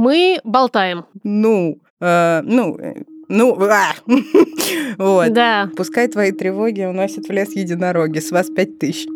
Мы болтаем. Ну, э, ну, э, ну, а! вот. Да. Пускай твои тревоги уносят в лес единороги. С вас пять тысяч.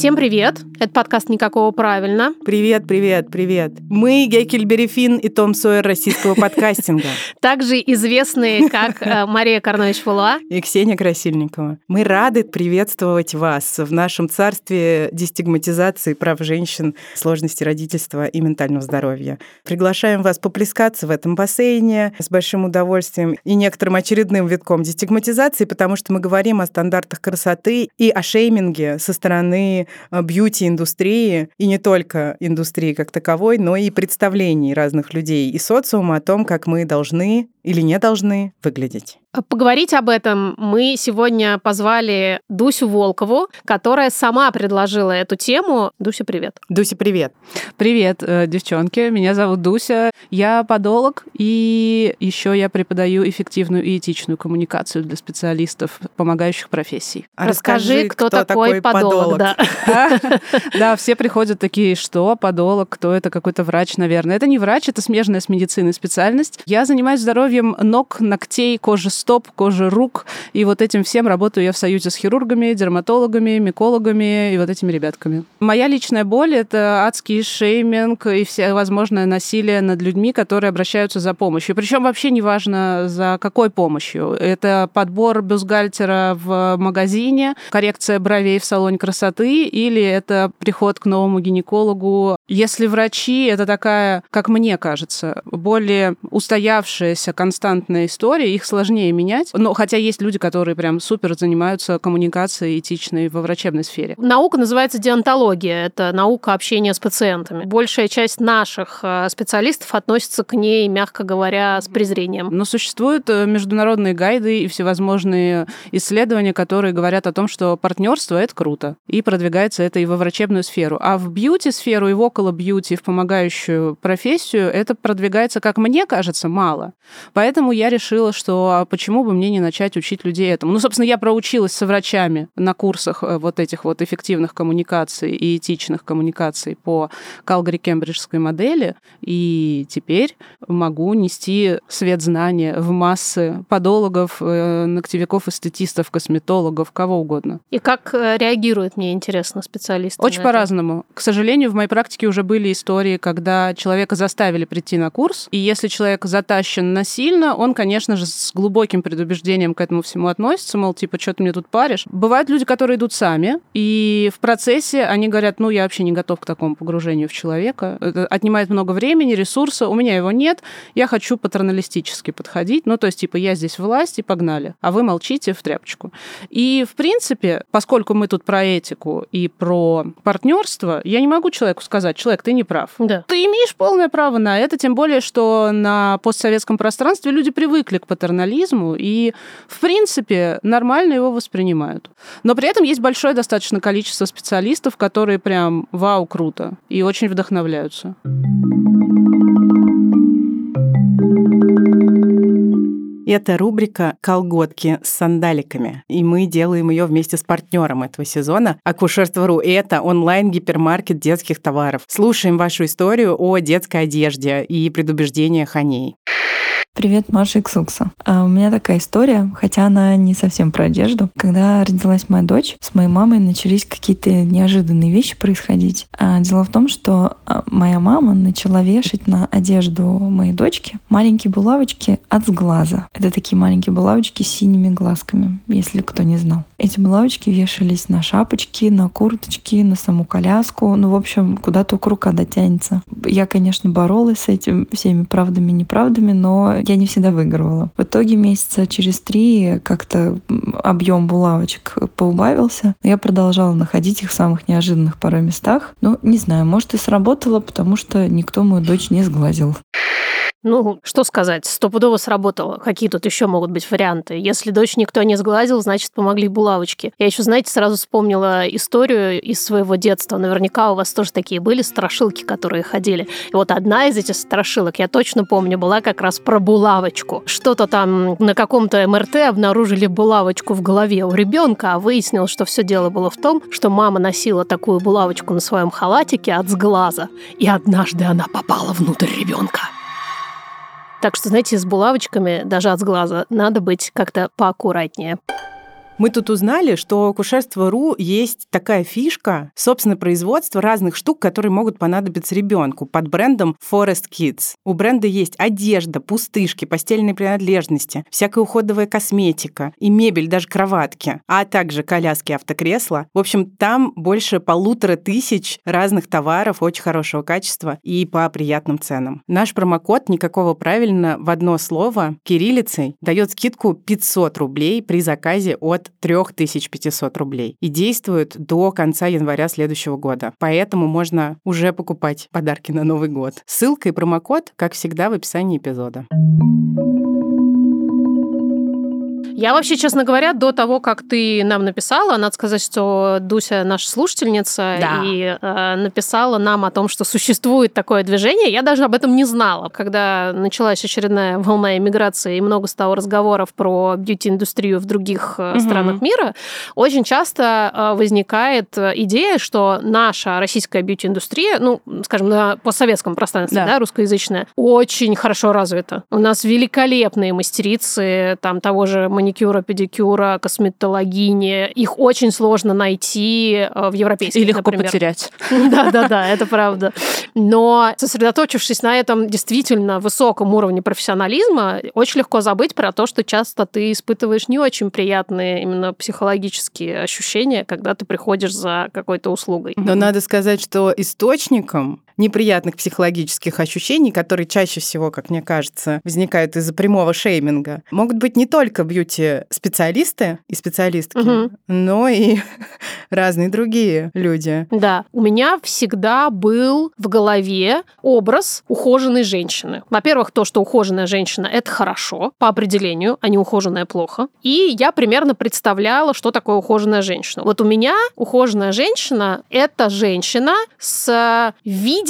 Всем привет! Это подкаст «Никакого правильно». Привет, привет, привет. Мы Геккельбери Финн и Том Сойер российского подкастинга. Также известные как э, Мария Карнович Фулуа и Ксения Красильникова. Мы рады приветствовать вас в нашем царстве дестигматизации прав женщин, сложности родительства и ментального здоровья. Приглашаем вас поплескаться в этом бассейне с большим удовольствием и некоторым очередным витком дестигматизации, потому что мы говорим о стандартах красоты и о шейминге со стороны бьюти-индустрии, и не только индустрии как таковой, но и представлений разных людей и социума о том, как мы должны или не должны выглядеть. Поговорить об этом мы сегодня позвали Дусю Волкову, которая сама предложила эту тему. Дуся, привет. Дуся, привет. Привет, э, девчонки. Меня зовут Дуся. Я подолог, и еще я преподаю эффективную и этичную коммуникацию для специалистов помогающих профессий. А расскажи, кто, кто такой подолог. Да. да, все приходят такие, что подолог, кто это, какой-то врач, наверное. Это не врач, это смежная с медициной специальность. Я занимаюсь здоровьем ног, ногтей, кожи стоп, кожи рук. И вот этим всем работаю я в союзе с хирургами, дерматологами, микологами и вот этими ребятками. Моя личная боль — это адский шейминг и все возможное насилие над людьми, которые обращаются за помощью. Причем вообще не важно, за какой помощью. Это подбор бюстгальтера в магазине, коррекция бровей в салоне красоты или это приход к новому гинекологу. Если врачи — это такая, как мне кажется, более устоявшаяся, константная история, их сложнее менять. Но хотя есть люди, которые прям супер занимаются коммуникацией этичной во врачебной сфере. Наука называется диантология. Это наука общения с пациентами. Большая часть наших э, специалистов относится к ней, мягко говоря, с презрением. Но существуют э, международные гайды и всевозможные исследования, которые говорят о том, что партнерство это круто. И продвигается это и во врачебную сферу. А в бьюти-сферу и в около бьюти, в помогающую профессию, это продвигается, как мне кажется, мало. Поэтому я решила, что почему бы мне не начать учить людей этому? Ну, собственно, я проучилась со врачами на курсах э, вот этих вот эффективных коммуникаций и этичных коммуникаций по Калгари-Кембриджской модели, и теперь могу нести свет знания в массы подологов, э, ногтевиков, эстетистов, косметологов, кого угодно. И как э, реагирует, мне интересно, специалисты? Очень по-разному. К сожалению, в моей практике уже были истории, когда человека заставили прийти на курс, и если человек затащен насильно, он, конечно же, с глубоким предубеждением к этому всему относятся, мол, типа, что ты мне тут паришь. Бывают люди, которые идут сами, и в процессе они говорят, ну, я вообще не готов к такому погружению в человека. Это отнимает много времени, ресурса, у меня его нет, я хочу патерналистически подходить, ну, то есть, типа, я здесь власть, и погнали, а вы молчите в тряпочку. И, в принципе, поскольку мы тут про этику и про партнерство, я не могу человеку сказать, человек, ты не прав. Да. Ты имеешь полное право на это, тем более, что на постсоветском пространстве люди привыкли к патернализму, и, в принципе, нормально его воспринимают. Но при этом есть большое достаточно количество специалистов, которые прям вау, круто, и очень вдохновляются. Это рубрика «Колготки с сандаликами». И мы делаем ее вместе с партнером этого сезона Акушерство.ру. Это онлайн-гипермаркет детских товаров. Слушаем вашу историю о детской одежде и предубеждениях о ней. Привет, Маша Иксукса. А у меня такая история, хотя она не совсем про одежду. Когда родилась моя дочь, с моей мамой начались какие-то неожиданные вещи происходить. А дело в том, что а, моя мама начала вешать на одежду моей дочки маленькие булавочки от сглаза. Это такие маленькие булавочки с синими глазками, если кто не знал. Эти булавочки вешались на шапочки, на курточки, на саму коляску. Ну, в общем, куда только рука дотянется. Я, конечно, боролась с этим всеми правдами и неправдами, но я не всегда выигрывала. В итоге месяца через три как-то объем булавочек поубавился. Я продолжала находить их в самых неожиданных порой местах. Ну, не знаю, может и сработало, потому что никто мою дочь не сглазил. Ну, что сказать, стопудово сработало. Какие тут еще могут быть варианты? Если дочь никто не сглазил, значит, помогли булавочки. Я еще, знаете, сразу вспомнила историю из своего детства. Наверняка у вас тоже такие были страшилки, которые ходили. И вот одна из этих страшилок, я точно помню, была как раз про булавочку. Что-то там на каком-то МРТ обнаружили булавочку в голове у ребенка, а выяснилось, что все дело было в том, что мама носила такую булавочку на своем халатике от сглаза, и однажды она попала внутрь ребенка. Так что, знаете, с булавочками, даже от сглаза, надо быть как-то поаккуратнее. Мы тут узнали, что у Акушерство.ру есть такая фишка, собственно, производство разных штук, которые могут понадобиться ребенку под брендом Forest Kids. У бренда есть одежда, пустышки, постельные принадлежности, всякая уходовая косметика и мебель, даже кроватки, а также коляски, автокресла. В общем, там больше полутора тысяч разных товаров очень хорошего качества и по приятным ценам. Наш промокод «Никакого правильно» в одно слово кириллицей дает скидку 500 рублей при заказе от 3500 рублей и действует до конца января следующего года. Поэтому можно уже покупать подарки на Новый год. Ссылка и промокод, как всегда, в описании эпизода. Я вообще, честно говоря, до того, как ты нам написала, надо сказать, что Дуся наша слушательница Да. и э, написала нам о том, что существует такое движение. Я даже об этом не знала. Когда началась очередная волна эмиграции и много стало разговоров про бьюти-индустрию в других Мгм. странах мира, очень часто э, возникает э, идея, что наша российская бьюти-индустрия, ну, скажем, на постсоветском пространстве, Да. да, русскоязычная, очень хорошо развита. У нас великолепные мастерицы там того же маникюра, педикюра, косметологини. Их очень сложно найти э, в европейских, И легко например. потерять. Да-да-да, это правда. Но сосредоточившись на этом действительно высоком уровне профессионализма, очень легко забыть про то, что часто ты испытываешь не очень приятные именно психологические ощущения, когда ты приходишь за какой-то услугой. Но надо сказать, что источником неприятных психологических ощущений, которые чаще всего, как мне кажется, возникают из-за прямого шейминга, могут быть не только бьюти-специалисты и специалистки, Мгм. но и разные другие люди. Да, у меня всегда был в голове образ ухоженной женщины. Во-первых, то, что ухоженная женщина – это хорошо, по определению, а не ухоженная плохо. И я примерно представляла, что такое ухоженная женщина. Вот у меня ухоженная женщина – это женщина с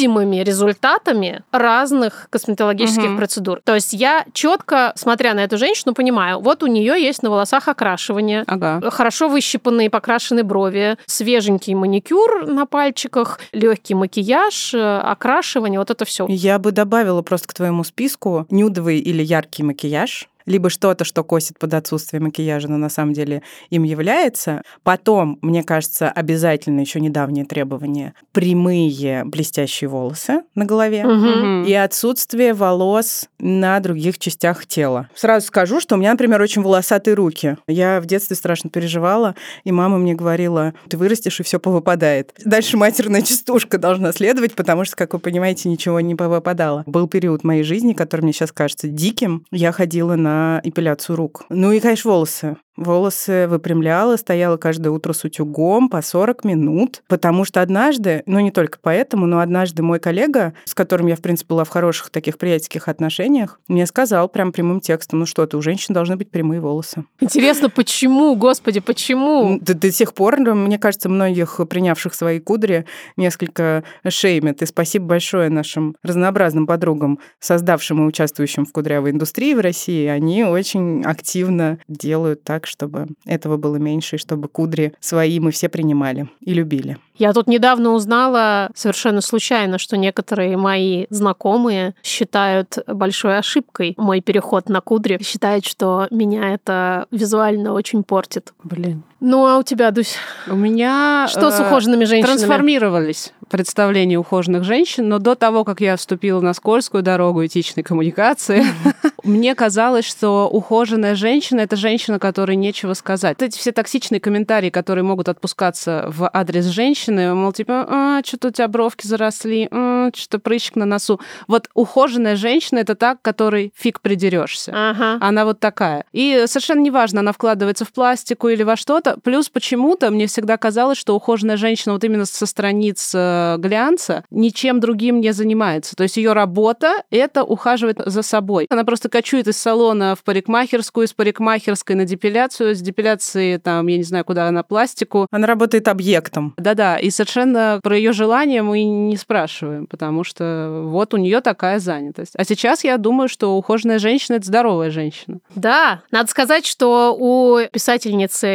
видимыми результатами разных косметологических Мгм. процедур. То есть я четко, смотря на эту женщину, понимаю, вот у нее есть на волосах окрашивание, Ага. хорошо выщипанные, покрашены брови, свеженький маникюр на пальчиках, легкий макияж, э, окрашивание, вот это все. Я бы добавила просто к твоему списку нюдовый или яркий макияж, либо что-то, что косит под отсутствие макияжа, но на самом деле им является. Потом, мне кажется, обязательно еще недавнее требование – прямые блестящие волосы на голове. Мгм. И отсутствие волос на других частях тела. Сразу скажу, что у меня, например, очень волосатые руки. Я в детстве страшно переживала, и мама мне говорила, ты вырастешь, и все повыпадает. Дальше матерная частушка должна следовать, потому что, как вы понимаете, ничего не повыпадало. Был период моей жизни, который мне сейчас кажется диким. Я ходила на эпиляцию рук. Ну и, конечно, волосы. Волосы выпрямляла, стояла каждое утро с утюгом по 40 минут, потому что однажды, ну не только поэтому, но однажды мой коллега, с которым я, в принципе, была в хороших таких приятельских отношениях, мне сказал прям прямым текстом, ну что ты, у женщин должны быть прямые волосы. Интересно, почему, господи, почему? До, до сих пор, ну, мне кажется, многих принявших свои кудри несколько шеймят. И спасибо большое нашим разнообразным подругам, создавшим и участвующим в кудрявой индустрии в России. Они очень активно делают так, чтобы этого было меньше, и чтобы кудри свои мы все принимали и любили. Я тут недавно узнала совершенно случайно, что некоторые мои знакомые считают большой ошибкой мой переход на кудри, считают, что меня это визуально очень портит. Блин. Ну а у тебя, Дусь, У меня... что с э, ухоженными женщинами? Трансформировались представление ухоженных женщин, но до того, как я вступила на скользкую дорогу этичной коммуникации, мне казалось, что ухоженная женщина — это женщина, которой нечего сказать. Эти все токсичные комментарии, которые могут отпускаться в адрес женщины, мол, типа, а, что-то у тебя бровки заросли, а, что-то прыщик на носу. Вот ухоженная женщина — это так, которой фиг придерешься. Ага. Она вот такая. И совершенно неважно, она вкладывается в пластику или во что-то. Плюс почему-то мне всегда казалось, что ухоженная женщина вот именно со страниц э, глянца ничем другим не занимается. То есть ее работа — это ухаживать за собой. Она просто кочует из салона в парикмахерскую, из парикмахерской на депиляцию, с депиляции, там, я не знаю, куда на пластику. Она работает объектом. Да-да, и совершенно про ее желание мы не спрашиваем, потому что вот у нее такая занятость. А сейчас я думаю, что ухоженная женщина — это здоровая женщина. Да, надо сказать, что у писательницы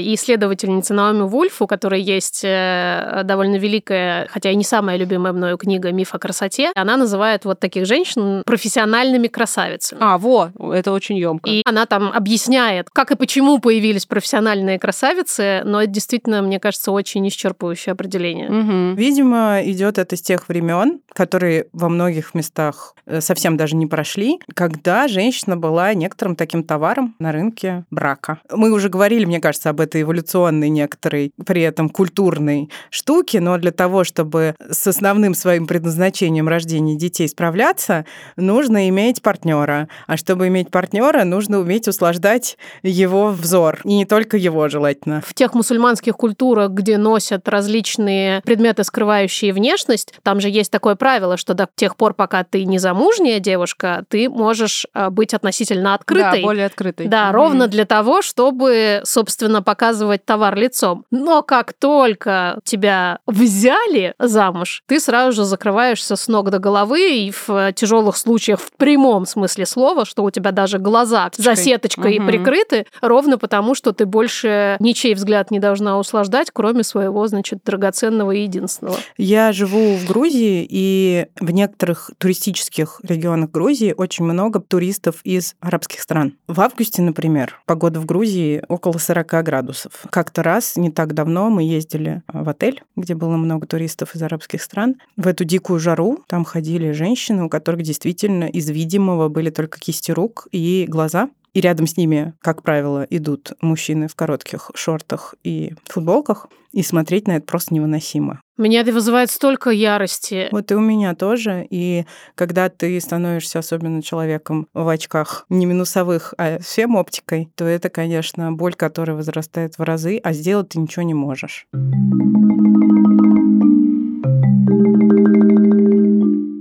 и исследовательницы Наоми Вульф, у которой есть э, довольно великая, хотя и не самая любимая мною книга «Миф о красоте», она называет вот таких женщин профессиональными красавицами. А, во, это очень емко. И она там объясняет, как и почему появились профессиональные красавицы, но это действительно, мне кажется, очень исчерпывающее определение. Мгм. Видимо, идет это с тех времен, которые во многих местах э, совсем даже не прошли, когда женщина была некоторым таким товаром на рынке брака. Мы уже говорили, мне кажется, об этой эволюционной некоторой, при этом культурной штуке, но для того, чтобы с основным своим предназначением рождения детей справляться, нужно иметь партнера. А чтобы иметь партнера, нужно уметь услаждать его взор. И не только его, желательно. В тех мусульманских культурах, где носят различные предметы, скрывающие внешность, там же есть такое правило, что до тех пор, пока ты не замужняя девушка, ты можешь а, быть относительно открытой. Да, более открытой. Да, Мгм. ровно для того, чтобы, собственно, показывать товар лицом. Но как только тебя взяли замуж, ты сразу же закрываешься с ног до головы и в тяжелых случаях в прямом смысле слова, что у тебя даже глаза за сеточкой Мгм. прикрыты, ровно потому, что ты больше ничей взгляд не должна услаждать, кроме своего, значит, драгоценного и единственного. Я живу в Грузии, и в некоторых туристических регионах Грузии очень много туристов из арабских стран. В августе, например, погода в Грузии около 40 градусов. Как-то раз, не так давно, мы ездили в отель, где было много туристов из арабских стран. В эту дикую жару там ходили женщины, у которых действительно из видимого были только кисти рук и глаза. И рядом с ними, как правило, идут мужчины в коротких шортах и футболках. И смотреть на это просто невыносимо. Меня это вызывает столько ярости. Вот и у меня тоже. И когда ты становишься особенно человеком в очках не минусовых, а с фем-оптикой, то это, конечно, боль, которая возрастает в разы, а сделать ты ничего не можешь.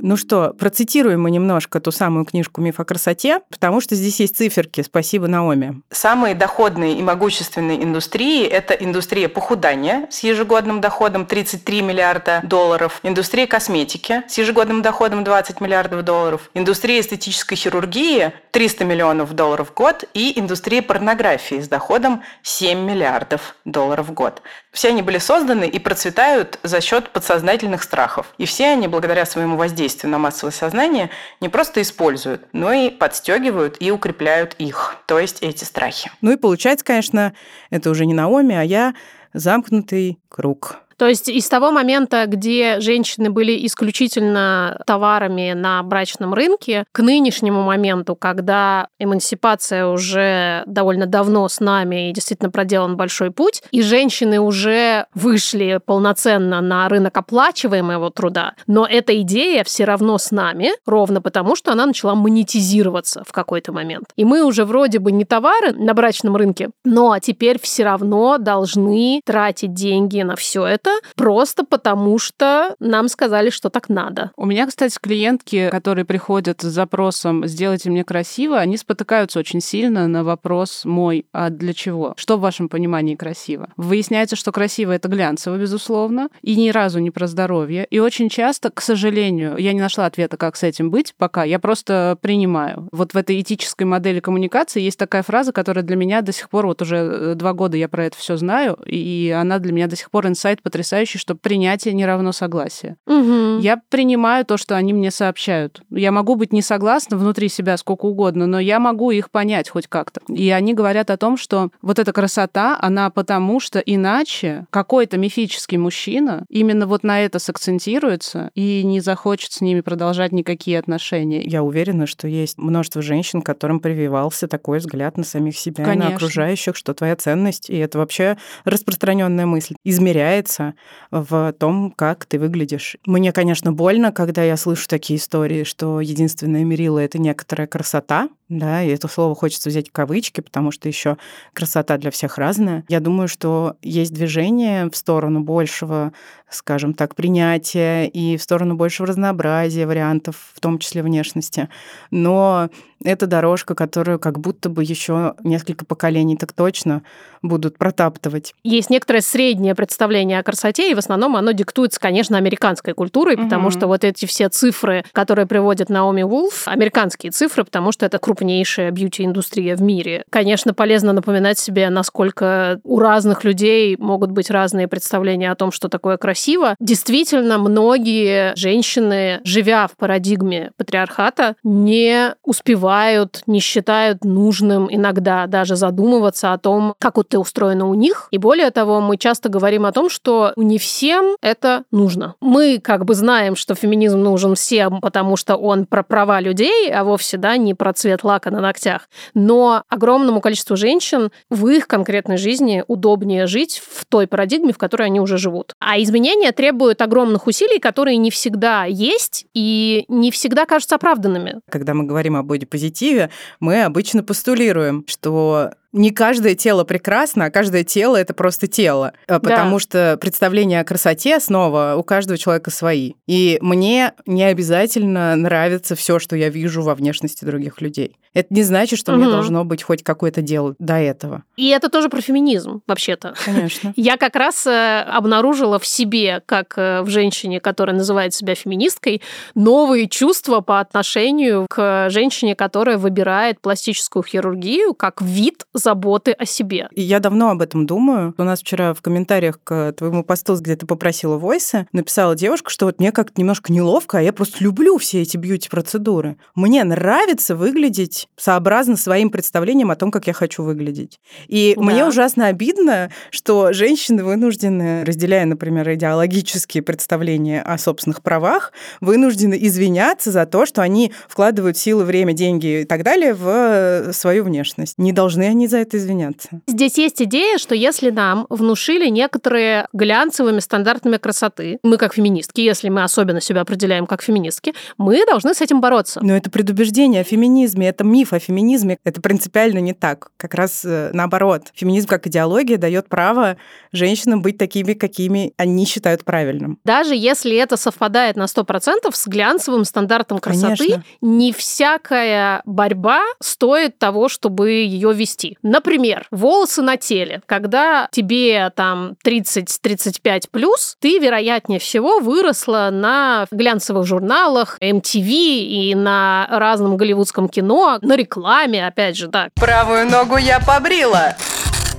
Ну что, процитируем мы немножко ту самую книжку «Миф о красоте», потому что здесь есть циферки. Спасибо, Наоми. Самые доходные и могущественные индустрии – это индустрия похудания с ежегодным доходом 33 миллиарда долларов, индустрия косметики с ежегодным доходом 20 миллиардов долларов, индустрия эстетической хирургии – 300 миллионов долларов в год и индустрия порнографии с доходом 7 миллиардов долларов в год. Все они были созданы и процветают за счет подсознательных страхов. И все они, благодаря своему воздействию на массовое сознание, не просто используют, но и подстегивают и укрепляют их, то есть эти страхи. Ну и получается, конечно, это уже не Наоми, а я замкнутый круг. То есть из того момента, где женщины были исключительно товарами на брачном рынке, к нынешнему моменту, когда эмансипация уже довольно давно с нами и действительно проделан большой путь, и женщины уже вышли полноценно на рынок оплачиваемого труда, но эта идея все равно с нами, ровно потому, что она начала монетизироваться в какой-то момент. И мы уже вроде бы не товары на брачном рынке, но теперь все равно должны тратить деньги на все это, просто потому что нам сказали, что так надо. У меня, кстати, клиентки, которые приходят с запросом «сделайте мне красиво», они спотыкаются очень сильно на вопрос мой «а для чего?». Что в вашем понимании красиво? Выясняется, что красиво — это глянцево, безусловно, и ни разу не про здоровье. И очень часто, к сожалению, я не нашла ответа, как с этим быть пока, я просто принимаю. Вот в этой этической модели коммуникации есть такая фраза, которая для меня до сих пор, вот уже э, два года я про это все знаю, и она для меня до сих пор инсайт потрясающий потрясающий, что принятие не равно согласие. Мгм. Я принимаю то, что они мне сообщают. Я могу быть не согласна внутри себя сколько угодно, но я могу их понять хоть как-то. И они говорят о том, что вот эта красота, она потому что иначе какой-то мифический мужчина именно вот на это сакцентируется и не захочет с ними продолжать никакие отношения. Я уверена, что есть множество женщин, которым прививался такой взгляд на самих себя Конечно. на окружающих, что твоя ценность, и это вообще распространенная мысль, измеряется в том, как ты выглядишь. Мне, конечно, больно, когда я слышу такие истории, что единственное мерило — это некоторая красота, да, и это слово хочется взять в кавычки, потому что еще красота для всех разная. Я думаю, что есть движение в сторону большего, скажем так, принятия и в сторону большего разнообразия вариантов, в том числе внешности. Но это дорожка, которую как будто бы еще несколько поколений так точно будут протаптывать. Есть некоторое среднее представление о красоте, и в основном оно диктуется, конечно, американской культурой, потому Мгм. что вот эти все цифры, которые приводит Наоми Вулф, американские цифры, потому что это крупнейшая бьюти-индустрия в мире. Конечно, полезно напоминать себе, насколько у разных людей могут быть разные представления о том, что такое красиво. Действительно, многие женщины, живя в парадигме патриархата, не успевают, не считают нужным иногда даже задумываться о том, как вот это устроено у них. И более того, мы часто говорим о том, что не всем это нужно. Мы как бы знаем, что феминизм нужен всем, потому что он про права людей, а вовсе да, не про цвет лака на ногтях. Но огромному количеству женщин в их конкретной жизни удобнее жить в той парадигме, в которой они уже живут. А изменения требуют огромных усилий, которые не всегда есть и не всегда кажутся оправданными. Когда мы говорим о бодипозитиве, мы обычно постулируем, что не каждое тело прекрасно, а каждое тело это просто тело. А Потому что представления о красоте снова у каждого человека свои. И мне не обязательно нравится все, что я вижу во внешности других людей. Это не значит, что мне Мгм. должно быть хоть какое-то дело до этого. И это тоже про феминизм, вообще-то. Конечно. Я как раз э, обнаружила в себе, как э, в женщине, которая называет себя феминисткой, новые чувства по отношению к женщине, которая выбирает пластическую хирургию как вид заботы о себе. И я давно об этом думаю. У нас вчера в комментариях к твоему посту, где ты попросила войса, написала девушка, что вот мне как-то немножко неловко, а я просто люблю все эти бьюти-процедуры. Мне нравится выглядеть сообразно своим представлениям о том, как я хочу выглядеть. И Да. мне ужасно обидно, что женщины вынуждены, разделяя, например, идеологические представления о собственных правах, вынуждены извиняться за то, что они вкладывают силы, время, деньги и так далее в э, свою внешность. Не должны они за это извиняться. Здесь есть идея, что если нам внушили некоторые глянцевыми стандартами красоты, мы как феминистки, если мы особенно себя определяем как феминистки, мы должны с этим бороться. Но это предубеждение о феминизме, это миф о феминизме. Это принципиально не так. Как раз э, наоборот. Феминизм как идеология дает право женщинам быть такими, какими они считают правильным. Даже если это совпадает на 100% с глянцевым стандартом красоты, Конечно. не всякая борьба стоит того, чтобы ее вести. Например, волосы на теле. Когда тебе там 30-35 плюс, ты, вероятнее всего, выросла на глянцевых журналах, MTV и на разном голливудском кино, на рекламе, опять же, да. Правую ногу я побрила,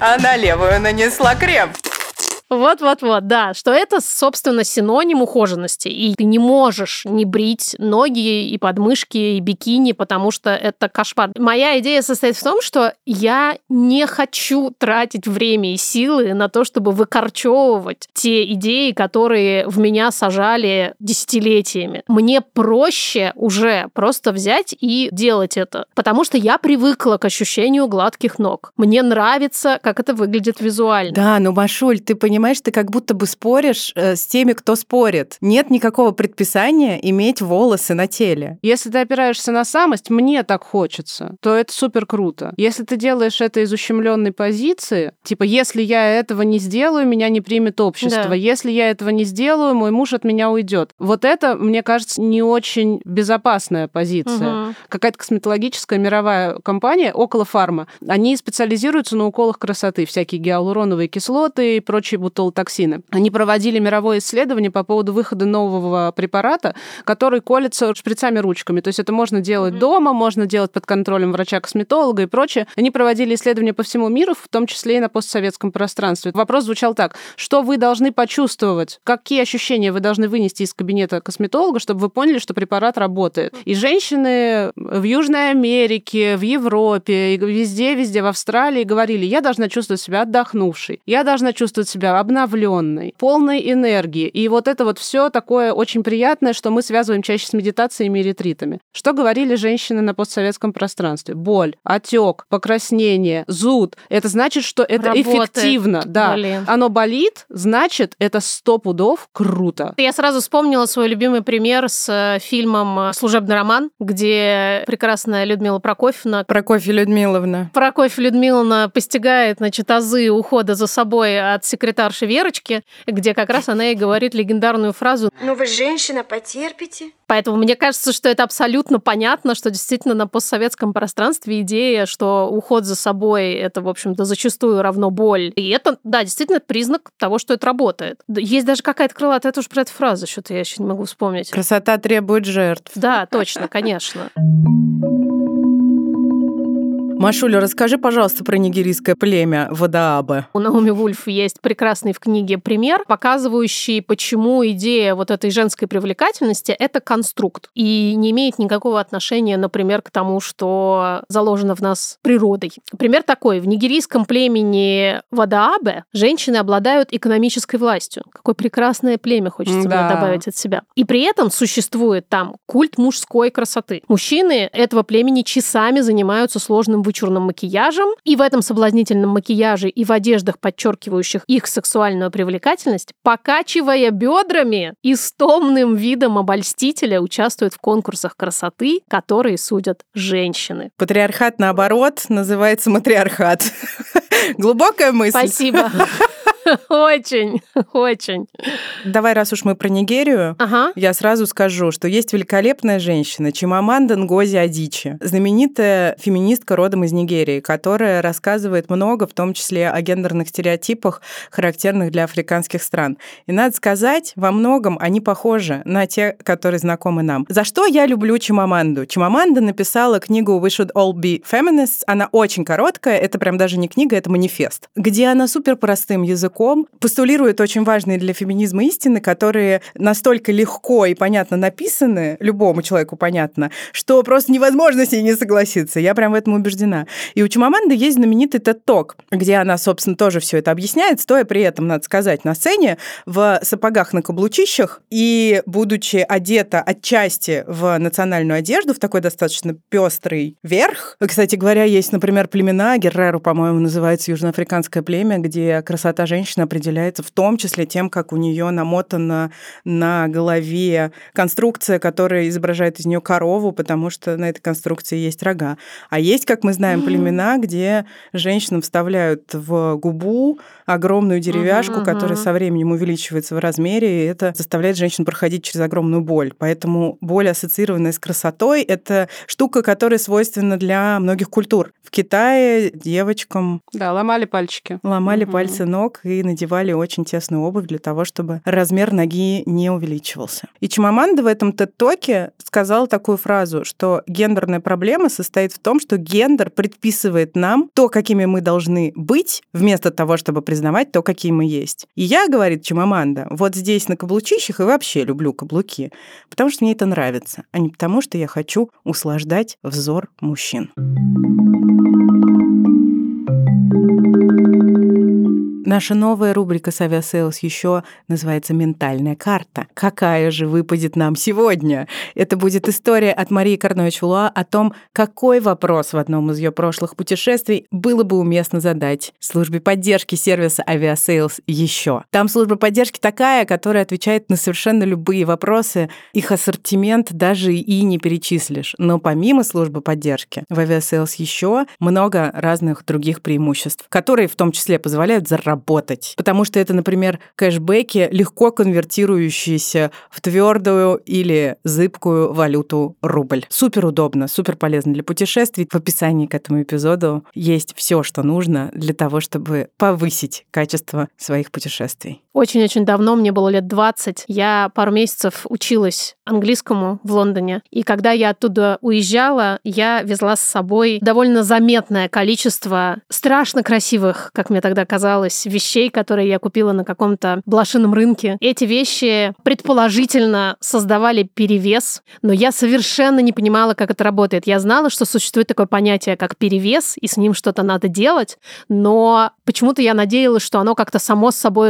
а на левую нанесла крем. Вот-вот-вот, да, что это, собственно, синоним ухоженности. И ты не можешь не брить ноги и подмышки, и бикини, потому что это кошмар. Моя идея состоит в том, что я не хочу тратить время и силы на то, чтобы выкорчевывать те идеи, которые в меня сажали десятилетиями. Мне проще уже просто взять и делать это, потому что я привыкла к ощущению гладких ног. Мне нравится, как это выглядит визуально. Да, но, Машуль, ты понимаешь, ты как будто бы споришь э, с теми, кто спорит. Нет никакого предписания иметь волосы на теле. Если ты опираешься на самость, мне так хочется, то это супер круто. Если ты делаешь это из ущемленной позиции, типа, если я этого не сделаю, меня не примет общество. Да. Если я этого не сделаю, мой муж от меня уйдет. Вот это, мне кажется, не очень безопасная позиция. Мгм. Какая-то косметологическая мировая компания, около фарма, они специализируются на уколах красоты, всякие гиалуроновые кислоты и прочие ботулотоксины. Они проводили мировое исследование по поводу выхода нового препарата, который колется шприцами-ручками. То есть это можно делать mm-hmm. дома, можно делать под контролем врача-косметолога и прочее. Они проводили исследования по всему миру, в том числе и на постсоветском пространстве. Вопрос звучал так. Что вы должны почувствовать? Какие ощущения вы должны вынести из кабинета косметолога, чтобы вы поняли, что препарат работает? И женщины в Южной Америке, в Европе, везде-везде, в Австралии говорили, я должна чувствовать себя отдохнувшей, я должна чувствовать себя обновленной, полной энергии. И вот это вот все такое очень приятное, что мы связываем чаще с медитациями и ретритами. Что говорили женщины на постсоветском пространстве? Боль, отек, покраснение, зуд. Это значит, что это Работает. эффективно. Да. Блин. Оно болит, значит, это сто пудов круто. Я сразу вспомнила свой любимый пример с э, фильмом «Служебный роман», где прекрасная Людмила Прокофьевна... Прокофья Людмиловна. Прокофья Людмиловна постигает, значит, азы ухода за собой от секретарши Верочки, где как раз она и говорит легендарную фразу «Ну вы женщина, потерпите». Поэтому мне кажется, что это абсолютно понятно, что действительно на постсоветском пространстве идея, что уход за собой это, в общем-то, зачастую равно боль. И это, да, действительно признак того, что это работает. Есть даже какая-то крылатая тоже про эту фразу, что-то я еще не могу вспомнить. Красота требует жертв. Да, точно, конечно. Машуля, расскажи, пожалуйста, про нигерийское племя Вадаабе. У Наоми Вульф есть прекрасный в книге пример, показывающий, почему идея вот этой женской привлекательности — это конструкт и не имеет никакого отношения, например, к тому, что заложено в нас природой. Пример такой. В нигерийском племени Вадаабе женщины обладают экономической властью. Какое прекрасное племя, хочется да. мне добавить от себя. И при этом существует там культ мужской красоты. Мужчины этого племени часами занимаются сложным вычурным макияжем, и в этом соблазнительном макияже и в одеждах, подчеркивающих их сексуальную привлекательность, покачивая бедрами и с томным видом обольстителя участвуют в конкурсах красоты, которые судят женщины. Патриархат, наоборот, называется матриархат. Глубокая мысль. Спасибо. Очень, очень. Давай, раз уж мы про Нигерию, ага. я сразу скажу, что есть великолепная женщина Чимаманда Ngozi Адичи, знаменитая феминистка родом из Нигерии, которая рассказывает много, в том числе о гендерных стереотипах, характерных для африканских стран. И надо сказать, во многом они похожи на те, которые знакомы нам. За что я люблю Чимаманду? Чимаманда написала книгу We Should All Be Feminists. Она очень короткая, это прям даже не книга, это манифест, где она супер простым языком языком, постулирует очень важные для феминизма истины, которые настолько легко и понятно написаны, любому человеку понятно, что просто невозможно с ней не согласиться. Я прям в этом убеждена. И у Чумаманды есть знаменитый TED-ток, где она, собственно, тоже все это объясняет, стоя при этом, надо сказать, на сцене в сапогах на каблучищах и будучи одета отчасти в национальную одежду, в такой достаточно пестрый верх. Кстати говоря, есть, например, племена, Герреру, по-моему, называется южноафриканское племя, где красота женщин женщина определяется в том числе тем, как у нее намотана на голове конструкция, которая изображает из нее корову, потому что на этой конструкции есть рога. А есть, как мы знаем, племена, где женщинам вставляют в губу огромную деревяшку, uh-huh, которая со временем увеличивается в размере, и это заставляет женщин проходить через огромную боль. Поэтому боль, ассоциированная с красотой, это штука, которая свойственна для многих культур. В Китае девочкам... Да, ломали пальчики. Ломали uh-huh. пальцы ног и надевали очень тесную обувь для того, чтобы размер ноги не увеличивался. И Чимаманда в этом тед-токе сказал такую фразу, что гендерная проблема состоит в том, что гендер предписывает нам то, какими мы должны быть, вместо того, чтобы признавать то, какие мы есть. И я, говорит Чимаманда, вот здесь на каблучищах и вообще люблю каблуки, потому что мне это нравится, а не потому, что я хочу услаждать взор мужчин. Наша новая рубрика с Aviasales Ещё называется «Ментальная карта». Какая же выпадет нам сегодня? Это будет история от Марии Карнович-Валуа о том, какой вопрос в одном из ее прошлых путешествий было бы уместно задать службе поддержки сервиса Aviasales Ещё. Там служба поддержки такая, которая отвечает на совершенно любые вопросы. Их ассортимент даже и не перечислишь. Но помимо службы поддержки в Aviasales Ещё много разных других преимуществ, которые в том числе позволяют заработать работать. Потому что это, например, кэшбэки, легко конвертирующиеся в твердую или зыбкую валюту рубль. Супер удобно, супер полезно для путешествий. В описании к этому эпизоду есть все, что нужно для того, чтобы повысить качество своих путешествий. Очень-очень давно, мне было лет 20, я пару месяцев училась английскому в Лондоне. И когда я оттуда уезжала, я везла с собой довольно заметное количество страшно красивых, как мне тогда казалось, вещей, которые я купила на каком-то блошином рынке. Эти вещи предположительно создавали перевес, но я совершенно не понимала, как это работает. Я знала, что существует такое понятие, как перевес, и с ним что-то надо делать, но почему-то я надеялась, что оно как-то само собой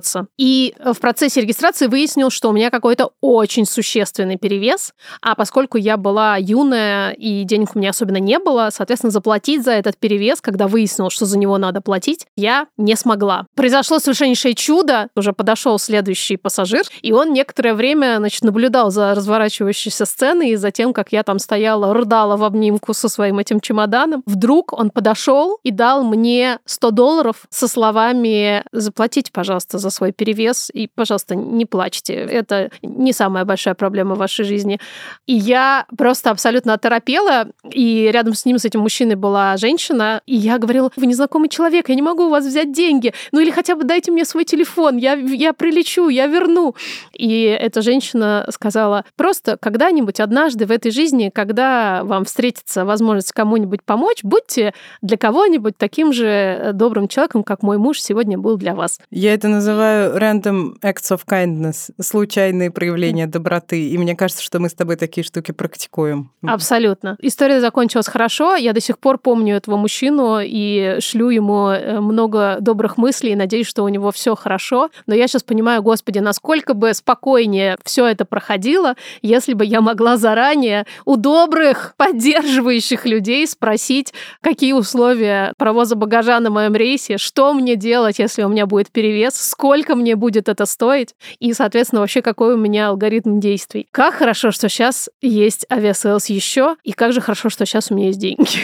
рассосется. И в процессе регистрации выяснил, что у меня какой-то очень существенный перевес, а поскольку я была юная и денег у меня особенно не было, соответственно, заплатить за этот перевес, когда выяснил, что за него надо платить, я не смогла. Произошло совершеннейшее чудо. Уже подошел следующий пассажир, и он некоторое время, значит, наблюдал за разворачивающейся сценой и за тем, как я там стояла, рыдала в обнимку со своим этим чемоданом. Вдруг он подошел и дал мне 100 долларов со словами «Заплатите, пожалуйста, за свой перевес и, пожалуйста, не плачьте. Это не самая большая проблема в вашей жизни». И я просто абсолютно оторопела, и рядом с ним, с этим мужчиной была женщина, и я говорила, вы незнакомый человек, я не могу у вас взять деньги, ну или хотя бы дайте мне свой телефон, я, я прилечу, я верну. И эта женщина сказала, просто когда-нибудь однажды в этой жизни, когда вам встретится возможность кому-нибудь помочь, будьте для кого-нибудь таким же добрым человеком, как мой муж сегодня был для вас. Я это называю random acts of kindness, случайные проявления доброты. И мне кажется, что мы с тобой такие штуки практикуем. Абсолютно. История закончилась хорошо. Я до сих пор помню этого мужчину и шлю ему э, много добрых мыслей надеюсь, что у него все хорошо. Но я сейчас понимаю, господи, насколько бы спокойнее все это проходило, если бы я могла заранее у добрых, поддерживающих людей спросить, какие условия провоза багажа на моем рейсе, что мне делать, если у меня будет перевес, сколько мне будет это стоить, и, соответственно, вообще какой у меня алгоритм действий. Как хорошо, что сейчас есть Aviasales Ещё, и как же хорошо, что сейчас у меня есть деньги.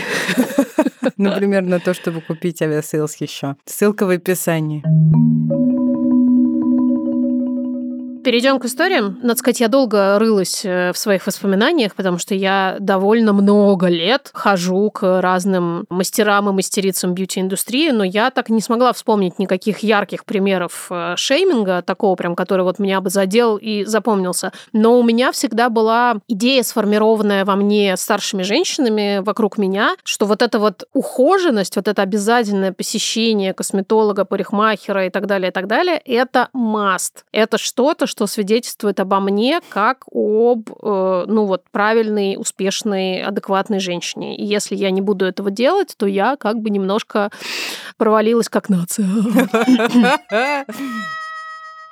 Например, на то, чтобы купить Aviasales Ещё. Ссылка в описании. Перейдем к историям. Надо сказать, я долго рылась э, в своих воспоминаниях, потому что я довольно много лет хожу к разным мастерам и мастерицам бьюти-индустрии, но я так не смогла вспомнить никаких ярких примеров э, шейминга, такого прям, который вот меня бы задел и запомнился. Но у меня всегда была идея, сформированная во мне старшими женщинами вокруг меня, что вот эта вот ухоженность, вот это обязательное посещение косметолога, парикмахера и так далее, и так далее, это must. Это что-то, что свидетельствует обо мне как об, э, ну вот, правильной, успешной, адекватной женщине. И если я не буду этого делать, то я как бы немножко провалилась как нация.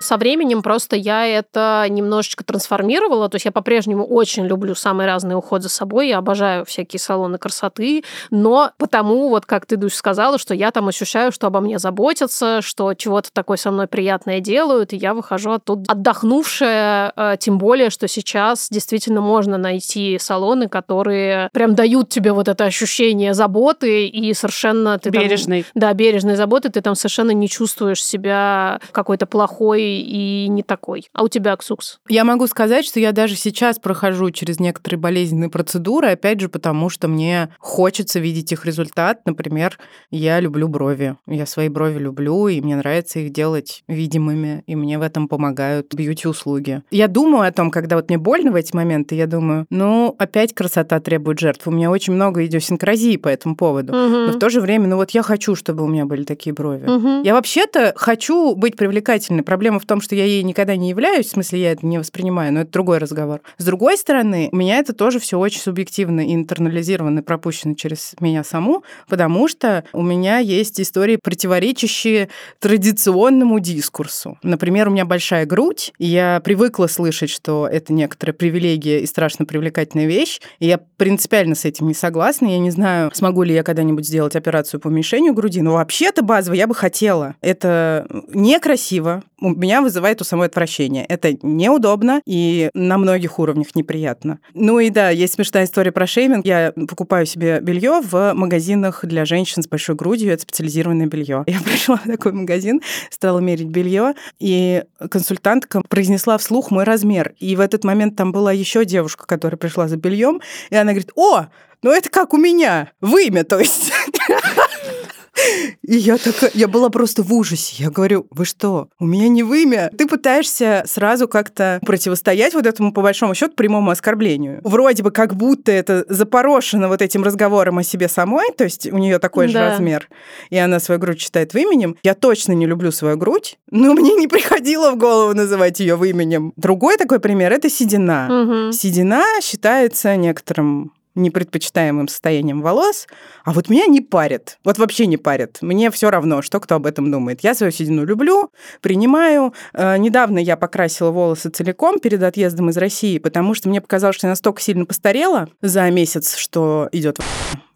Со временем просто я это немножечко трансформировала. То есть я по-прежнему очень люблю самый разный уход за собой. Я обожаю всякие салоны красоты. Но потому, вот как ты, Душ, сказала, что я там ощущаю, что обо мне заботятся, что чего-то такое со мной приятное делают, и я выхожу оттуда отдохнувшая. Э, тем более, что сейчас действительно можно найти салоны, которые прям дают тебе вот это ощущение заботы и совершенно... Ты бережной. Там, да, бережной заботы. Ты там совершенно не чувствуешь себя какой-то плохой и не такой. А у тебя, Ксукс? Я могу сказать, что я даже сейчас прохожу через некоторые болезненные процедуры, опять же, потому что мне хочется видеть их результат. Например, я люблю брови. Я свои брови люблю, и мне нравится их делать видимыми, и мне в этом помогают бьюти-услуги. Я думаю о том, когда вот мне больно в эти моменты, я думаю, ну, опять красота требует жертв. У меня очень много идиосинкразии по этому поводу. Угу. Но в то же время, ну вот я хочу, чтобы у меня были такие брови. Угу. Я вообще-то хочу быть привлекательной. Проблема в том, что я ей никогда не являюсь, в смысле, я это не воспринимаю, но это другой разговор. С другой стороны, у меня это тоже все очень субъективно и интернализировано, и пропущено через меня саму, потому что у меня есть истории, противоречащие традиционному дискурсу. Например, у меня большая грудь, и я привыкла слышать, что это некоторая привилегия и страшно привлекательная вещь, и я принципиально с этим не согласна. Я не знаю, смогу ли я когда-нибудь сделать операцию по уменьшению груди, но вообще-то базово я бы хотела. Это некрасиво, у меня вызывает у самой отвращение. Это неудобно и на многих уровнях неприятно. Ну и да, есть смешная история про шейминг. Я покупаю себе белье в магазинах для женщин с большой грудью. Это специализированное белье. Я пришла в такой магазин, стала мерить белье, и консультантка произнесла вслух мой размер. И в этот момент там была еще девушка, которая пришла за бельем, и она говорит: О, ну это как у меня, вымя, то есть. И я такая, я была просто в ужасе. Я говорю, вы что, у меня не вымя? Ты пытаешься сразу как-то противостоять вот этому, по большому счету, прямому оскорблению. Вроде бы как будто это запорошено вот этим разговором о себе самой, то есть у нее такой же Да. размер, и она свою грудь считает выменем. Я точно не люблю свою грудь, но мне не приходило в голову называть ее выменем. Другой такой пример — это седина. Мгм. Седина считается некоторым непредпочитаемым состоянием волос, а вот меня не парит. Вот вообще не парит. Мне все равно, что кто об этом думает. Я свою седину люблю, принимаю. Э, недавно я покрасила волосы целиком перед отъездом из России, потому что мне показалось, что я настолько сильно постарела за месяц, что идет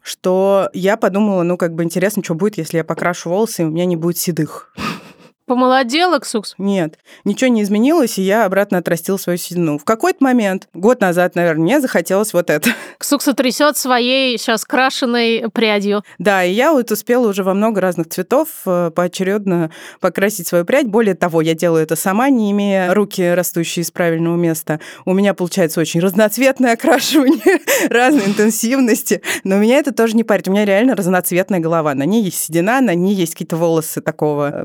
что я подумала, ну, как бы интересно, что будет, если я покрашу волосы, и у меня не будет седых. Помолодела, Ксукс? Нет, ничего не изменилось, и я обратно отрастила свою седину. В какой-то момент, год назад, наверное, мне захотелось вот это. Ксукса трясет своей сейчас крашеной прядью. Да, и я вот успела уже во много разных цветов э, поочередно покрасить свою прядь. Более того, я делаю это сама, не имея руки, растущие из правильного места. У меня получается очень разноцветное окрашивание разной интенсивности, но меня это тоже не парит. У меня реально разноцветная голова. На ней есть седина, на ней есть какие-то волосы такого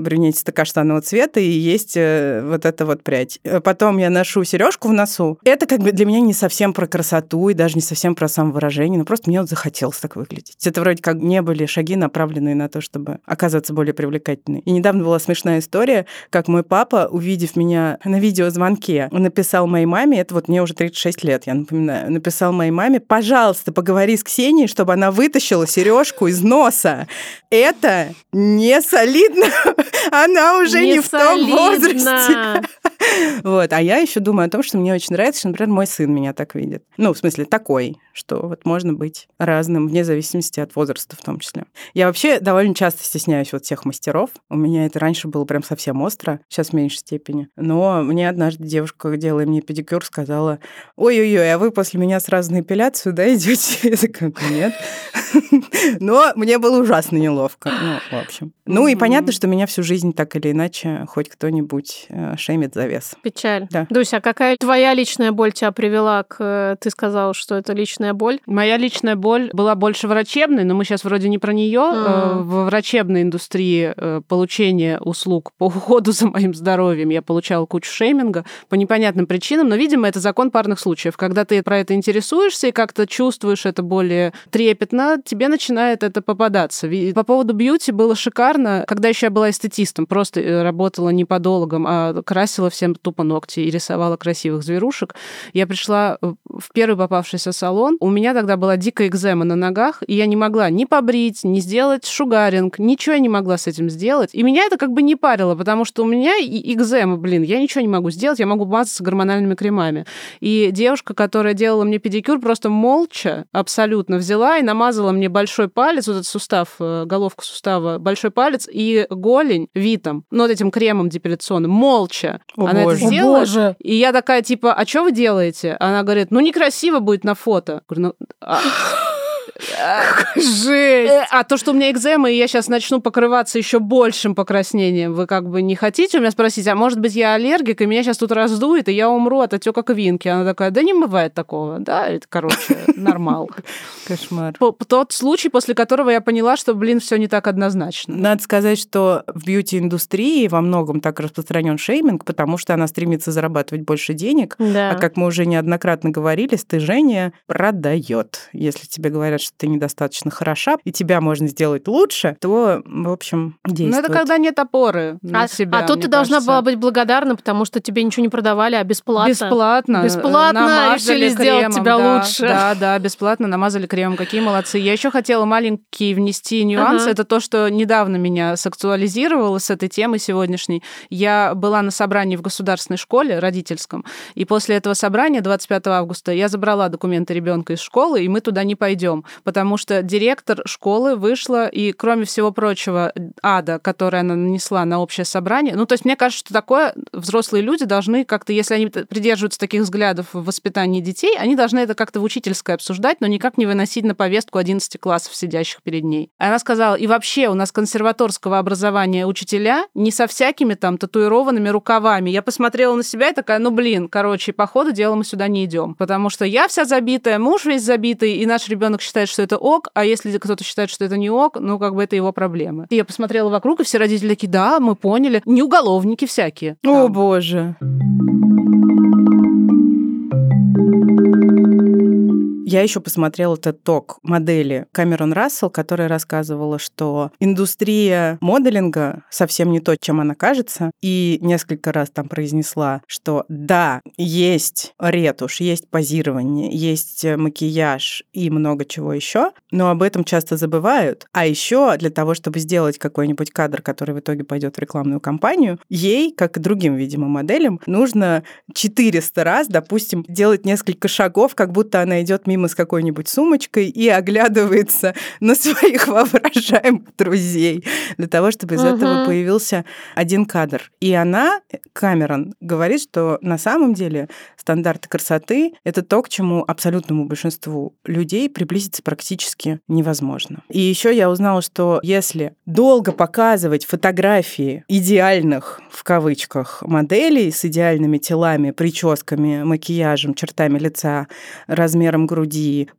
брюнетисто-каштанового цвета, и есть э, вот эта вот прядь. Э, Потом я ношу сережку в носу. Это как бы для меня не совсем про красоту и даже не совсем про самовыражение, но просто мне вот захотелось так выглядеть. Это вроде как не были шаги, направленные на то, чтобы оказаться более привлекательной. И недавно была смешная история, как мой папа, увидев меня на видеозвонке, написал моей маме, это вот мне уже 36 лет, я напоминаю, написал моей маме, пожалуйста, поговори с Ксенией, чтобы она вытащила сережку из носа. Это не солидно. Она уже не, в том возрасте. Вот. А я еще думаю о том, что мне очень нравится, что, например, мой сын меня так видит. Ну, в смысле, такой, что вот можно быть разным, вне зависимости от возраста в том числе. Я вообще довольно часто стесняюсь вот всех мастеров. У меня это раньше было прям совсем остро, сейчас в меньшей степени. Но мне однажды девушка, делая мне педикюр, сказала, ой-ой-ой, а вы после меня сразу на эпиляцию, да, идете? Я такая, нет. Но мне было ужасно неловко. Ну, в общем. Ну и понятно, что меня всю жизнь так или иначе хоть кто-нибудь э, шеймит за вес. Печаль. Да. Дуся, а какая твоя личная боль тебя привела к... э, Ты сказала, что это личная боль. Моя личная боль была больше врачебной, но мы сейчас вроде не про нее. Мгм. Во врачебной индустрии э, получения услуг по уходу за моим здоровьем я получала кучу шейминга по непонятным причинам, но, видимо, это закон парных случаев. Когда ты про это интересуешься и как-то чувствуешь это более трепетно, тебе начинает это попадаться. По поводу бьюти было шикарно, когда еще я была эстетистом, просто э, работала не подологом, а красила всем тупо ногти и рисовала красивых зверушек. Я пришла э, в первый попавшийся салон. У меня тогда была дикая экзема на ногах, и я не могла ни побрить, ни сделать шугаринг, ничего я не могла с этим сделать. И меня это как бы не парило, потому что у меня экзема, блин, я ничего не могу сделать, я могу мазаться гормональными кремами. И девушка, которая делала мне педикюр, просто молча абсолютно взяла и намазала мне большой палец, вот этот сустав, э, головку сустава, большой палец и голень витом, ну, вот этим кремом депиляционным, молча. О, Она боже. это сделала. И я такая, типа, а что вы делаете? Она говорит, ну, некрасиво будет на фото. Говорю, ну, а- Жесть! Э, А то, что у меня экзема, и я сейчас начну покрываться еще большим покраснением, вы как бы не хотите у меня спросить, а может быть, я аллергик, и меня сейчас тут раздует, и я умру от отека квинки? Она такая, да не бывает такого. Да, это, короче, нормал. Кошмар. Тот случай, после которого я поняла, что, блин, все не так однозначно. Надо сказать, что в бьюти-индустрии во многом так распространен шейминг, потому что она стремится зарабатывать больше денег. Да. А как мы уже неоднократно говорили, стыжение продает. Если тебе говорят, что ты недостаточно хороша, и тебя можно сделать лучше, то, в общем, Но действует. это когда нет опоры на А, себя. а тут ты должна кажется. была быть благодарна, потому что тебе ничего не продавали, а бесплатно. Бесплатно. Бесплатно намазали решили сделать кремом, тебя да, лучше. Да, да, бесплатно намазали кремом. Какие молодцы. Я еще хотела маленький внести нюанс. Ага. Это то, что недавно меня сексуализировало с этой темой сегодняшней. Я была на собрании в государственной школе родительском, и после этого собрания 25 августа я забрала документы ребенка из школы, и мы туда не пойдем. Потому что директор школы вышла, и, кроме всего прочего, ада, которое она нанесла на общее собрание, ну, то есть мне кажется, что такое взрослые люди должны как-то, если они придерживаются таких взглядов в воспитании детей, они должны это как-то в учительское обсуждать, но никак не выносить на повестку 11 классов, сидящих перед ней. Она сказала, и вообще у нас консерваторского образования учителя не со всякими там татуированными рукавами. Я посмотрела на себя и такая, ну, блин, короче, по ходу дела мы сюда не идем, потому что я вся забитая, муж весь забитый, и наш ребенок считает, что это ок, а если кто-то считает, что это не ок, ну, как бы это его проблемы. И я посмотрела вокруг, и все родители такие, да, мы поняли. Не уголовники всякие. О, Там. боже. Я еще посмотрела этот ток модели Камерон Рассел, которая рассказывала, что индустрия моделинга совсем не то, чем она кажется, и несколько раз там произнесла, что да, есть ретушь, есть позирование, есть макияж и много чего еще, но об этом часто забывают. А еще для того, чтобы сделать какой-нибудь кадр, который в итоге пойдет в рекламную кампанию, ей, как и другим, видимо, моделям, нужно 400 раз, допустим, делать несколько шагов, как будто она идет мимо с какой-нибудь сумочкой и оглядывается на своих воображаемых друзей для того, чтобы из Мгм. этого появился один кадр. И она, Камерон, говорит, что на самом деле стандарты красоты — это то, к чему абсолютному большинству людей приблизиться практически невозможно. И еще я узнала, что если долго показывать фотографии идеальных, в кавычках, моделей с идеальными телами, прическами, макияжем, чертами лица, размером груди,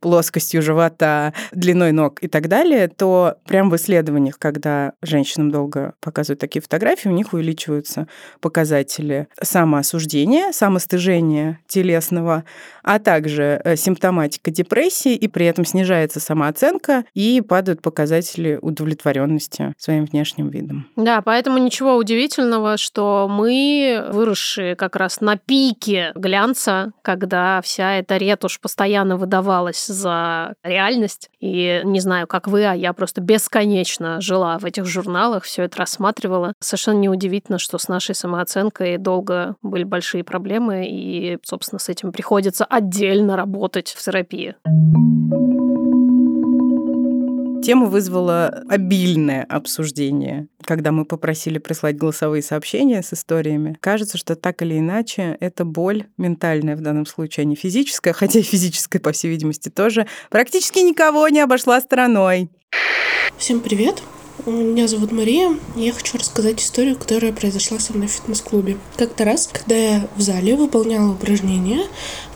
плоскостью живота, длиной ног и так далее, то прям в исследованиях, когда женщинам долго показывают такие фотографии, у них увеличиваются показатели самоосуждения, самостыжения телесного, а также э, симптоматика депрессии, и при этом снижается самооценка и падают показатели удовлетворенности своим внешним видом. Да, поэтому ничего удивительного, что мы, выросшие как раз на пике глянца, когда вся эта ретушь постоянно выдавалась за реальность. И не знаю, как вы, а я просто бесконечно жила в этих журналах, все это рассматривала. Совершенно неудивительно, что с нашей самооценкой долго были большие проблемы, и, собственно, с этим приходится отдельно работать в терапии. Тема вызвала обильное обсуждение, когда мы попросили прислать голосовые сообщения с историями. Кажется, что так или иначе это боль ментальная в данном случае, а не физическая, хотя и физическая, по всей видимости, тоже практически никого не обошла стороной. Всем привет! Меня зовут Мария, и я хочу рассказать историю, которая произошла со мной в фитнес-клубе. Как-то раз, когда я в зале выполняла упражнения,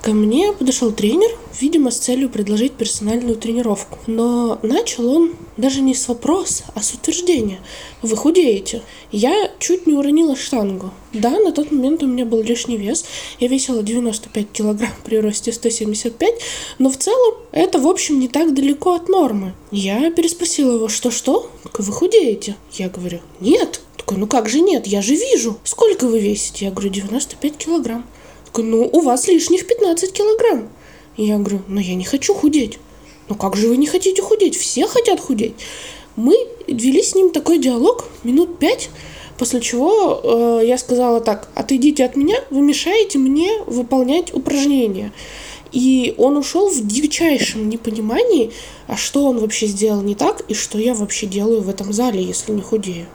ко мне подошел тренер, видимо, с целью предложить персональную тренировку. Но начал он даже не с вопроса, а с утверждения. Вы худеете. Я чуть не уронила штангу. Да, на тот момент у меня был лишний вес. Я весила 95 килограмм при росте 175, но в целом это, в общем, не так далеко от нормы. Я переспросила его, что-что? Вы худеете? Я говорю, нет. Такой, ну как же нет, я же вижу. Сколько вы весите? Я говорю, 95 килограмм. Ну у вас лишних 15 килограмм. Я говорю, ну я не хочу худеть. Ну как же вы не хотите худеть? Все хотят худеть. Мы вели с ним такой диалог минут пять, после чего э, я сказала так, отойдите от меня, вы мешаете мне выполнять упражнения. И он ушел в дичайшем непонимании, а что он вообще сделал не так, и что я вообще делаю в этом зале, если не худею.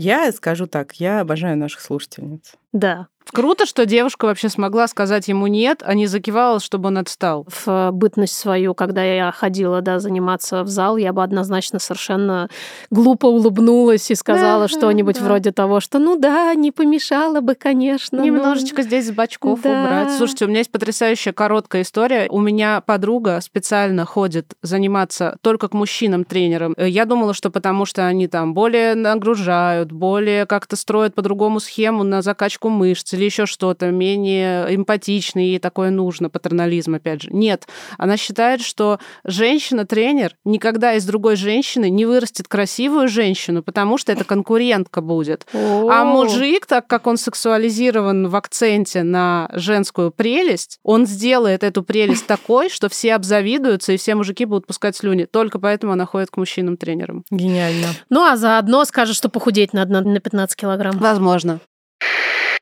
Я скажу так, я обожаю наших слушательниц. Да. Круто, что девушка вообще смогла сказать ему нет, а не закивала, чтобы он отстал. В бытность свою, когда я ходила, да, заниматься в зал, я бы однозначно совершенно глупо улыбнулась и сказала Да, что-нибудь да. вроде того, что ну да, не помешало бы, конечно. но- Немножечко здесь с бачков Да. убрать. Слушайте, у меня есть потрясающая короткая история. У меня подруга специально ходит заниматься только к мужчинам-тренерам. Э, Я думала, что потому что они там более нагружают, более как-то строят по-другому схему на закачку мышц или еще что-то, менее эмпатичный, ей такое нужно, патернализм, опять же. Нет, она считает, что женщина-тренер никогда из другой женщины не вырастет красивую женщину, потому что это конкурентка будет. А мужик, так как он сексуализирован в акценте на женскую прелесть, он сделает эту прелесть такой, что все обзавидуются, и все мужики будут пускать слюни. Только поэтому она ходит к мужчинам-тренерам. Гениально. Ну, а заодно скажет, что похудеть надо на 15 килограмм. Возможно.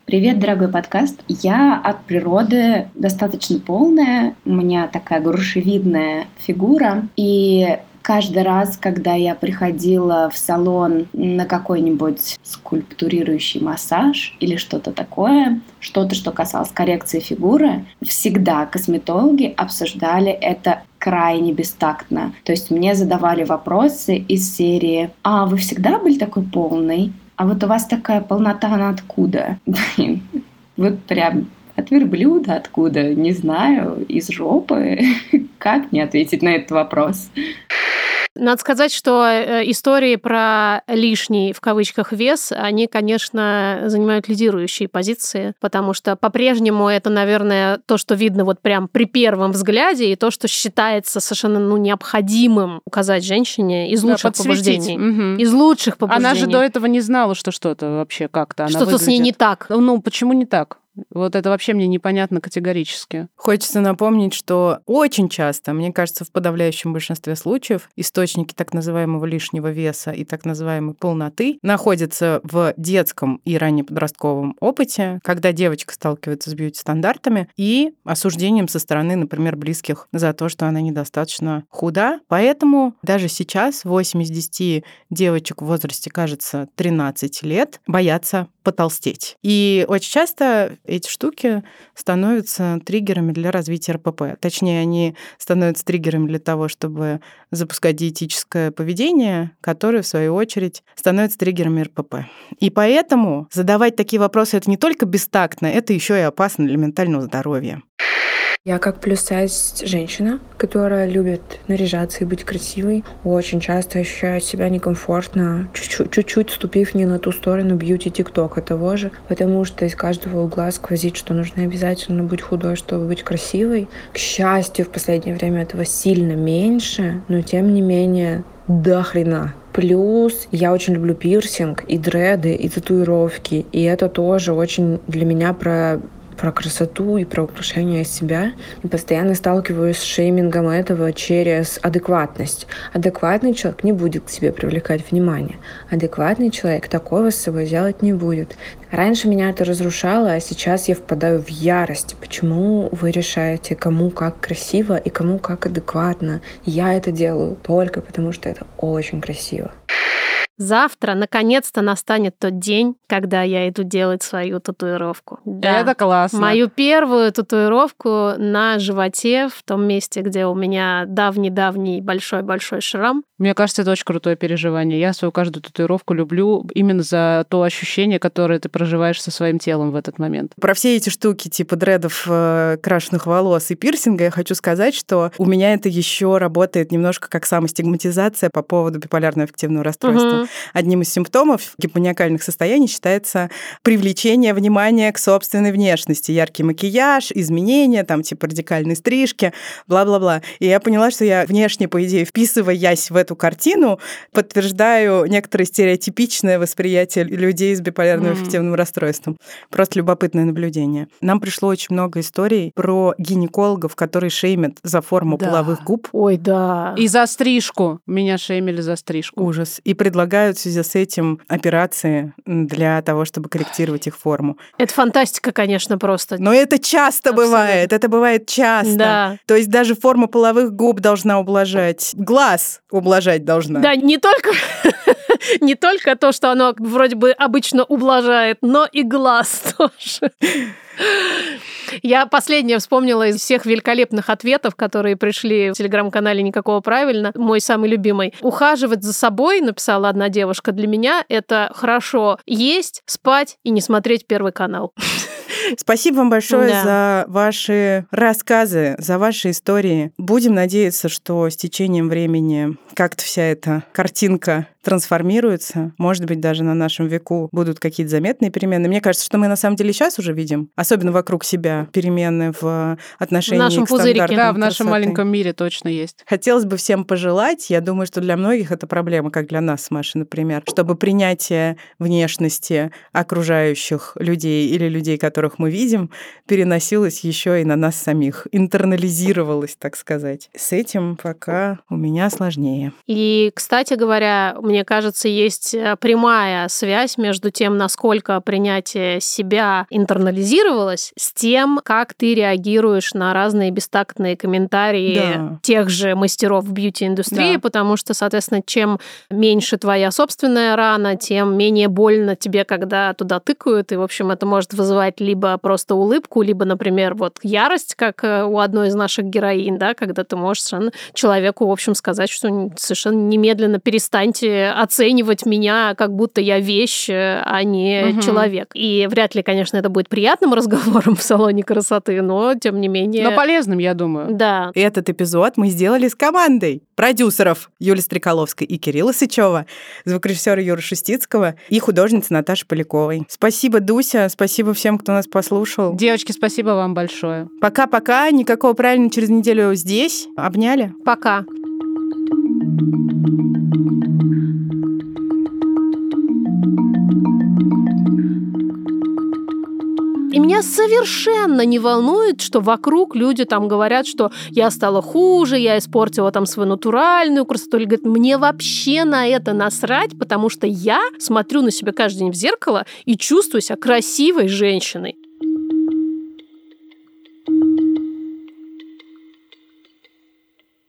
Привет, дорогой подкаст. Я от природы достаточно полная, у меня такая грушевидная фигура, и каждый раз, когда я приходила в салон на какой-нибудь скульптурирующий массаж или что-то такое, что-то, что касалось коррекции фигуры, всегда косметологи обсуждали это крайне бестактно. То есть мне задавали вопросы из серии «А вы всегда были такой полный? А вот у вас такая полнота, она откуда?» Вот прям от верблюда откуда? Не знаю, из жопы. Как мне ответить на этот вопрос? Надо сказать, что э, истории про лишний, в кавычках, вес, они, конечно, занимают лидирующие позиции, потому что по-прежнему это, наверное, то, что видно вот прям при первом взгляде, и то, что считается совершенно ну, необходимым указать женщине из лучших да, побуждений. Угу. Из лучших побуждений. Она же до этого не знала, что что-то вообще как-то Что-то с ней не так. Ну, почему не так? Вот это вообще мне непонятно категорически. Хочется напомнить, что очень часто, мне кажется, в подавляющем большинстве случаев источники так называемого лишнего веса и так называемой полноты находятся в детском и раннеподростковом опыте, когда девочка сталкивается с бьюти-стандартами и осуждением со стороны, например, близких за то, что она недостаточно худа. Поэтому даже сейчас 8 из 10 девочек в возрасте, кажется, 13 лет боятся потолстеть. И очень часто эти штуки становятся триггерами для развития РПП. Точнее, они становятся триггерами для того, чтобы запускать диетическое поведение, которое, в свою очередь, становится триггерами РПП. И поэтому задавать такие вопросы это не только бестактно, это еще и опасно для ментального здоровья. Я как плюс сайз женщина, которая любит наряжаться и быть красивой, очень часто ощущаю себя некомфортно, чуть-чуть ступив не на ту сторону бьюти тиктока того же, потому что из каждого угла сквозит, что нужно обязательно быть худой, чтобы быть красивой. К счастью, в последнее время этого сильно меньше, но тем не менее до хрена. Плюс я очень люблю пирсинг и дреды, и татуировки. И это тоже очень для меня про про красоту и про украшение себя. И постоянно сталкиваюсь с шеймингом этого через адекватность. Адекватный человек не будет к себе привлекать внимание. Адекватный человек такого с собой делать не будет. Раньше меня это разрушало, а сейчас я впадаю в ярость. Почему вы решаете, кому как красиво и кому как адекватно? Я это делаю только потому, что это очень красиво. Завтра, наконец-то, настанет тот день, когда я иду делать свою татуировку. Да. Это классно. Мою первую татуировку на животе, в том месте, где у меня давний-давний большой-большой шрам. Мне кажется, это очень крутое переживание. Я свою каждую татуировку люблю именно за то ощущение, которое ты проживаешь со своим телом в этот момент. Про все эти штуки типа дредов, э, крашеных волос и пирсинга я хочу сказать, что у меня это еще работает немножко как самостигматизация по поводу биполярного аффективного расстройства. Угу. Одним из симптомов гипоманиакальных состояний считается привлечение внимания к собственной внешности. Яркий макияж, изменения, там типа радикальные стрижки, бла-бла-бла. И я поняла, что я внешне, по идее, вписываясь в эту картину, подтверждаю некоторое стереотипичное восприятие людей с биполярным аффективным mm. расстройством. Просто любопытное наблюдение. Нам пришло очень много историй про гинекологов, которые шеймят за форму да. половых губ. Ой, да. И за стрижку. Меня шеймили за стрижку. Ужас. И предлагают в связи с этим операции для того, чтобы корректировать их форму. Это фантастика, конечно, просто. Но это часто Абсолютно. бывает. Это бывает часто. Да. То есть даже форма половых губ должна ублажать. Глаз ублажать должна. Да, не только не только то, что оно вроде бы обычно ублажает, но и глаз тоже. Я последнее вспомнила из всех великолепных ответов, которые пришли в телеграм-канале «Никакого правильно». Мой самый любимый. «Ухаживать за собой», написала одна девушка, для меня это хорошо есть, спать и не смотреть Первый канал. Спасибо вам большое да. за ваши рассказы, за ваши истории. Будем надеяться, что с течением времени как-то вся эта картинка трансформируется. Может быть, даже на нашем веку будут какие-то заметные перемены. Мне кажется, что мы на самом деле сейчас уже видим, особенно вокруг себя, перемены в отношении в нашем к пузырике. Да, в нашем маленьком мире точно есть. Хотелось бы всем пожелать, я думаю, что для многих это проблема, как для нас с Машей, например, чтобы принятие внешности окружающих людей или людей, которых мы видим, переносилось еще и на нас самих, интернализировалось, так сказать. С этим пока у меня сложнее. И, кстати говоря, мне мне кажется, есть э, прямая связь между тем, насколько принятие себя интернализировалось, с тем, как ты реагируешь на разные бестактные комментарии Да. тех же мастеров бьюти-индустрии, Да. потому что, соответственно, чем меньше твоя собственная рана, тем менее больно тебе, когда туда тыкают, и, в общем, это может вызывать либо просто улыбку, либо, например, вот ярость, как э, у одной из наших героинь, да, когда ты можешь человеку, в общем, сказать, что совершенно немедленно перестаньте оценивать меня, как будто я вещь, э, а не Мгм. человек. И вряд ли, конечно, это будет приятным разговором в салоне красоты, но, тем не менее... Но полезным, я думаю. Да, Этот эпизод мы сделали с командой продюсеров Юли Стреколовской и Кирилла Сычева, звукорежиссера Юры Шустицкого и художницы Наташи Поляковой. Спасибо, Дуся, спасибо всем, кто нас послушал. Девочки, спасибо вам большое. Пока-пока, никакого правильно через неделю здесь. Обняли. пока. И меня совершенно не волнует, что вокруг люди там говорят, что я стала хуже, я испортила там свою натуральную красоту. Или говорят, мне вообще на это насрать, потому что я смотрю на себя каждый день в зеркало и чувствую себя красивой женщиной.